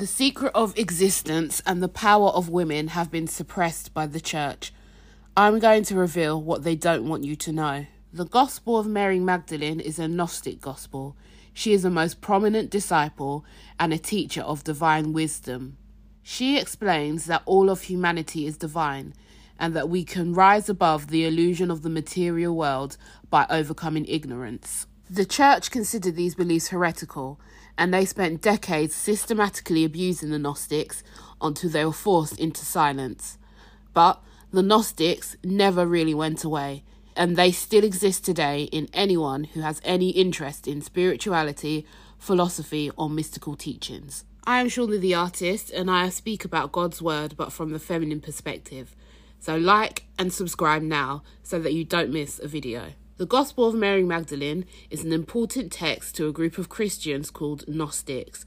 The secret of existence and the power of women have been suppressed by the church. I'm going to reveal what they don't want you to know. The Gospel of Mary Magdalene is a Gnostic gospel. She is a most prominent disciple and a teacher of divine wisdom. She explains that all of humanity is divine and that we can rise above the illusion of the material world by overcoming ignorance. The church considered these beliefs heretical, and they spent decades systematically abusing the Gnostics until they were forced into silence. But the Gnostics never really went away, and they still exist today in anyone who has any interest in spirituality, philosophy, or mystical teachings. I am Shawna the artist, and I speak about God's word but from the feminine perspective. So, like and subscribe now so that you don't miss a video. The Gospel of Mary Magdalene is an important text to a group of Christians called Gnostics.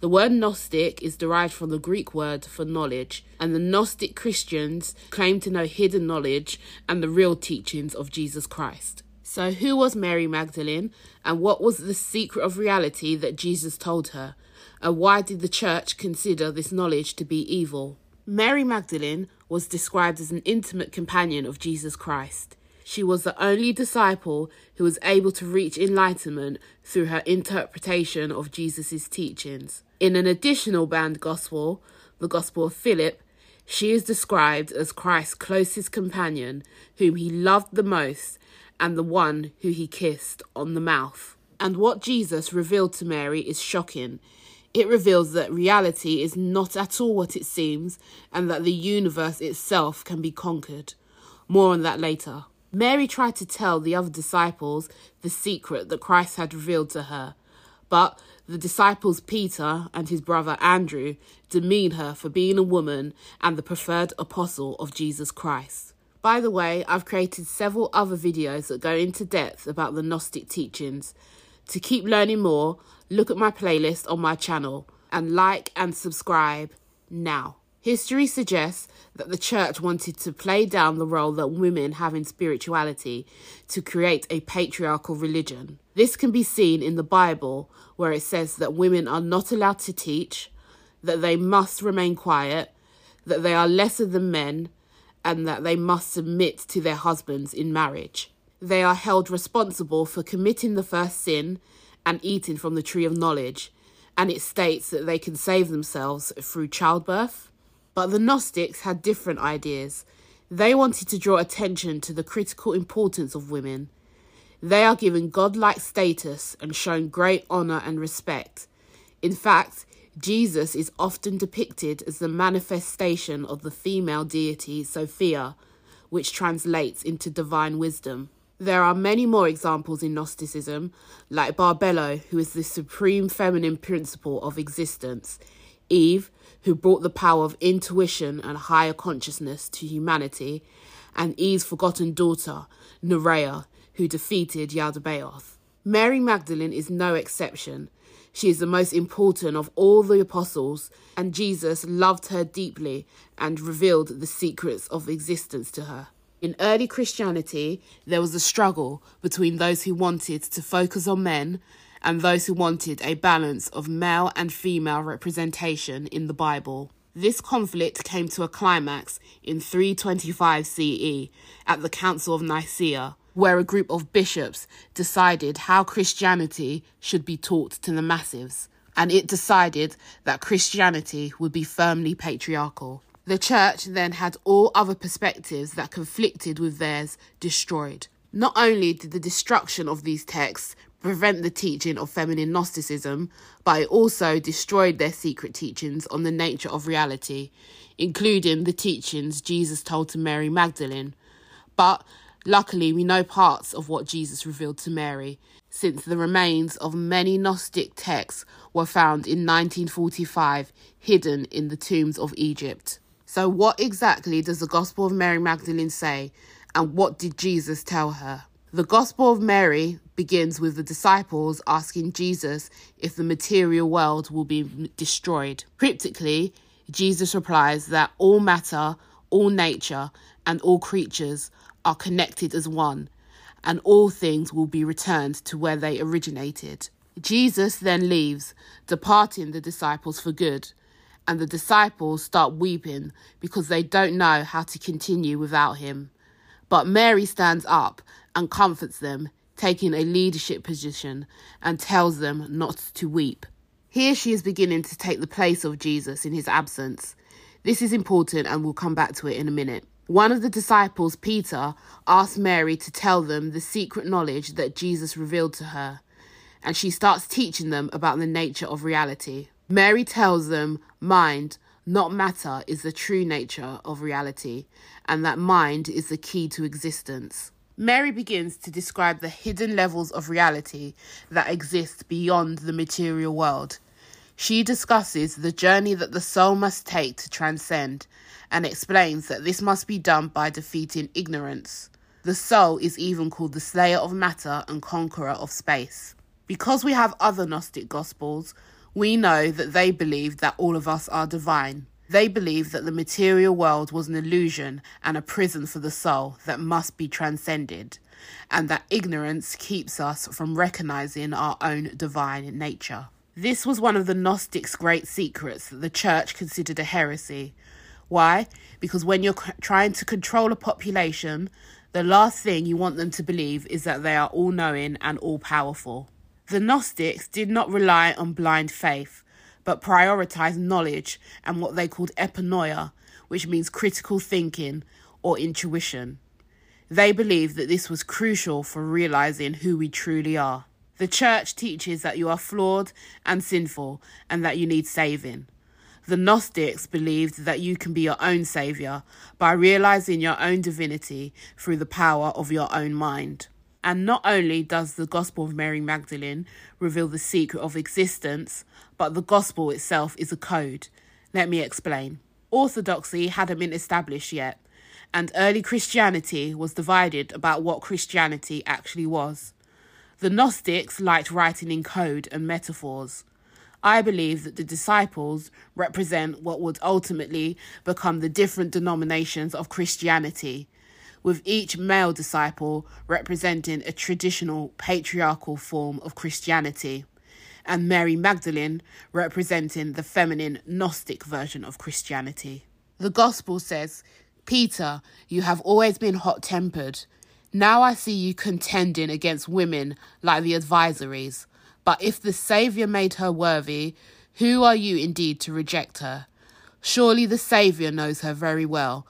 The word Gnostic is derived from the Greek word for knowledge, and the Gnostic Christians claim to know hidden knowledge and the real teachings of Jesus Christ. So, who was Mary Magdalene, and what was the secret of reality that Jesus told her? And why did the church consider this knowledge to be evil? Mary Magdalene was described as an intimate companion of Jesus Christ. She was the only disciple who was able to reach enlightenment through her interpretation of Jesus' teachings. In an additional banned gospel, the Gospel of Philip, she is described as Christ's closest companion, whom he loved the most, and the one who he kissed on the mouth. And what Jesus revealed to Mary is shocking. It reveals that reality is not at all what it seems, and that the universe itself can be conquered. More on that later. Mary tried to tell the other disciples the secret that Christ had revealed to her, but the disciples Peter and his brother Andrew demean her for being a woman and the preferred apostle of Jesus Christ. By the way, I've created several other videos that go into depth about the Gnostic teachings. To keep learning more, look at my playlist on my channel and like and subscribe now. History suggests that the church wanted to play down the role that women have in spirituality to create a patriarchal religion. This can be seen in the Bible, where it says that women are not allowed to teach, that they must remain quiet, that they are lesser than men, and that they must submit to their husbands in marriage. They are held responsible for committing the first sin and eating from the tree of knowledge, and it states that they can save themselves through childbirth but the Gnostics had different ideas. They wanted to draw attention to the critical importance of women. They are given godlike status and shown great honour and respect. In fact, Jesus is often depicted as the manifestation of the female deity Sophia, which translates into divine wisdom. There are many more examples in Gnosticism, like Barbelo, who is the supreme feminine principle of existence. Eve, who brought the power of intuition and higher consciousness to humanity, and Eve's forgotten daughter, Norea, who defeated Yaldabaoth. Mary Magdalene is no exception. She is the most important of all the apostles, and Jesus loved her deeply and revealed the secrets of existence to her. In early Christianity, there was a struggle between those who wanted to focus on men and those who wanted a balance of male and female representation in the Bible. This conflict came to a climax in 325 CE at the Council of Nicaea, where a group of bishops decided how Christianity should be taught to the masses, and it decided that Christianity would be firmly patriarchal. The church then had all other perspectives that conflicted with theirs destroyed. Not only did the destruction of these texts prevent the teaching of feminine Gnosticism, but it also destroyed their secret teachings on the nature of reality, including the teachings Jesus told to Mary Magdalene. But luckily, we know parts of what Jesus revealed to Mary, since the remains of many Gnostic texts were found in 1945 hidden in the tombs of Egypt. So, what exactly does the Gospel of Mary Magdalene say, and what did Jesus tell her? The Gospel of Mary begins with the disciples asking Jesus if the material world will be destroyed. Cryptically, Jesus replies that all matter, all nature, and all creatures are connected as one, and all things will be returned to where they originated. Jesus then leaves, departing the disciples for good, and the disciples start weeping because they don't know how to continue without him. But Mary stands up and comforts them, taking a leadership position, and tells them not to weep. Here she is beginning to take the place of Jesus in his absence. This is important and we'll come back to it in a minute. One of the disciples, Peter, asked Mary to tell them the secret knowledge that Jesus revealed to her, and she starts teaching them about the nature of reality. Mary tells them mind, not matter, is the true nature of reality, and that mind is the key to existence. Mary begins to describe the hidden levels of reality that exist beyond the material world. She discusses the journey that the soul must take to transcend and explains that this must be done by defeating ignorance. The soul is even called the slayer of matter and conqueror of space. Because we have other Gnostic Gospels, we know that they believe that all of us are divine. They believed that the material world was an illusion and a prison for the soul that must be transcended, and that ignorance keeps us from recognizing our own divine nature. This was one of the Gnostics' great secrets that the church considered a heresy. Why? Because when you're trying to control a population, the last thing you want them to believe is that they are all knowing and all powerful. The Gnostics did not rely on blind faith, but prioritized knowledge and what they called epinoia, which means critical thinking or intuition. They believed that this was crucial for realizing who we truly are. The church teaches that you are flawed and sinful and that you need saving. The Gnostics believed that you can be your own saviour by realizing your own divinity through the power of your own mind. And not only does the Gospel of Mary Magdalene reveal the secret of existence, but the Gospel itself is a code. Let me explain. Orthodoxy hadn't been established yet, and early Christianity was divided about what Christianity actually was. The Gnostics liked writing in code and metaphors. I believe that the disciples represent what would ultimately become the different denominations of Christianity with each male disciple representing a traditional patriarchal form of Christianity, and Mary Magdalene representing the feminine Gnostic version of Christianity. The Gospel says, Peter, you have always been hot tempered. Now I see you contending against women like the advisories. But if the Saviour made her worthy, who are you indeed to reject her? Surely the Saviour knows her very well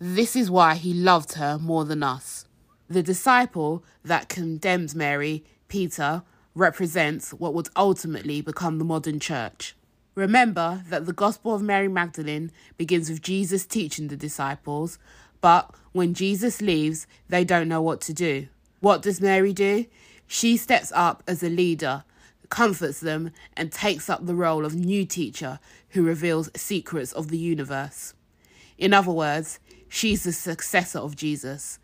this is why he loved her more than us. The disciple that condemns Mary, Peter, represents what would ultimately become the modern church. Remember that the Gospel of Mary Magdalene begins with Jesus teaching the disciples, but when Jesus leaves, they don't know what to do. What does Mary do? She steps up as a leader, comforts them, and takes up the role of new teacher who reveals secrets of the universe. In other words, She's the successor of Jesus.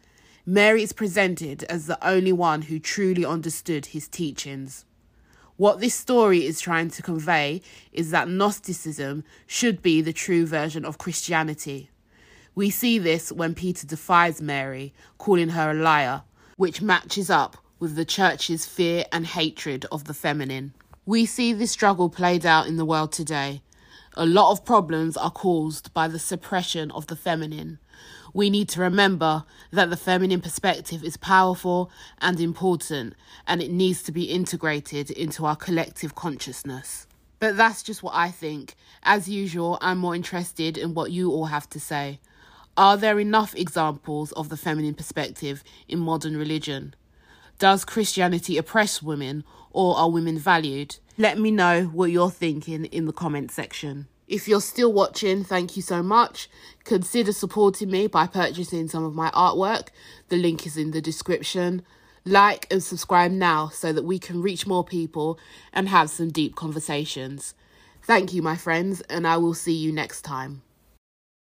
Mary is presented as the only one who truly understood his teachings. What this story is trying to convey is that Gnosticism should be the true version of Christianity. We see this when Peter defies Mary, calling her a liar, which matches up with the church's fear and hatred of the feminine. We see this struggle played out in the world today. A lot of problems are caused by the suppression of the feminine we need to remember that the feminine perspective is powerful and important, and it needs to be integrated into our collective consciousness. But that's just what I think. As usual, I'm more interested in what you all have to say. Are there enough examples of the feminine perspective in modern religion? Does Christianity oppress women or are women valued? Let me know what you're thinking in the comment section. If you're still watching, thank you so much. Consider supporting me by purchasing some of my artwork. The link is in the description. Like and subscribe now so that we can reach more people and have some deep conversations. Thank you, my friends, and I will see you next time.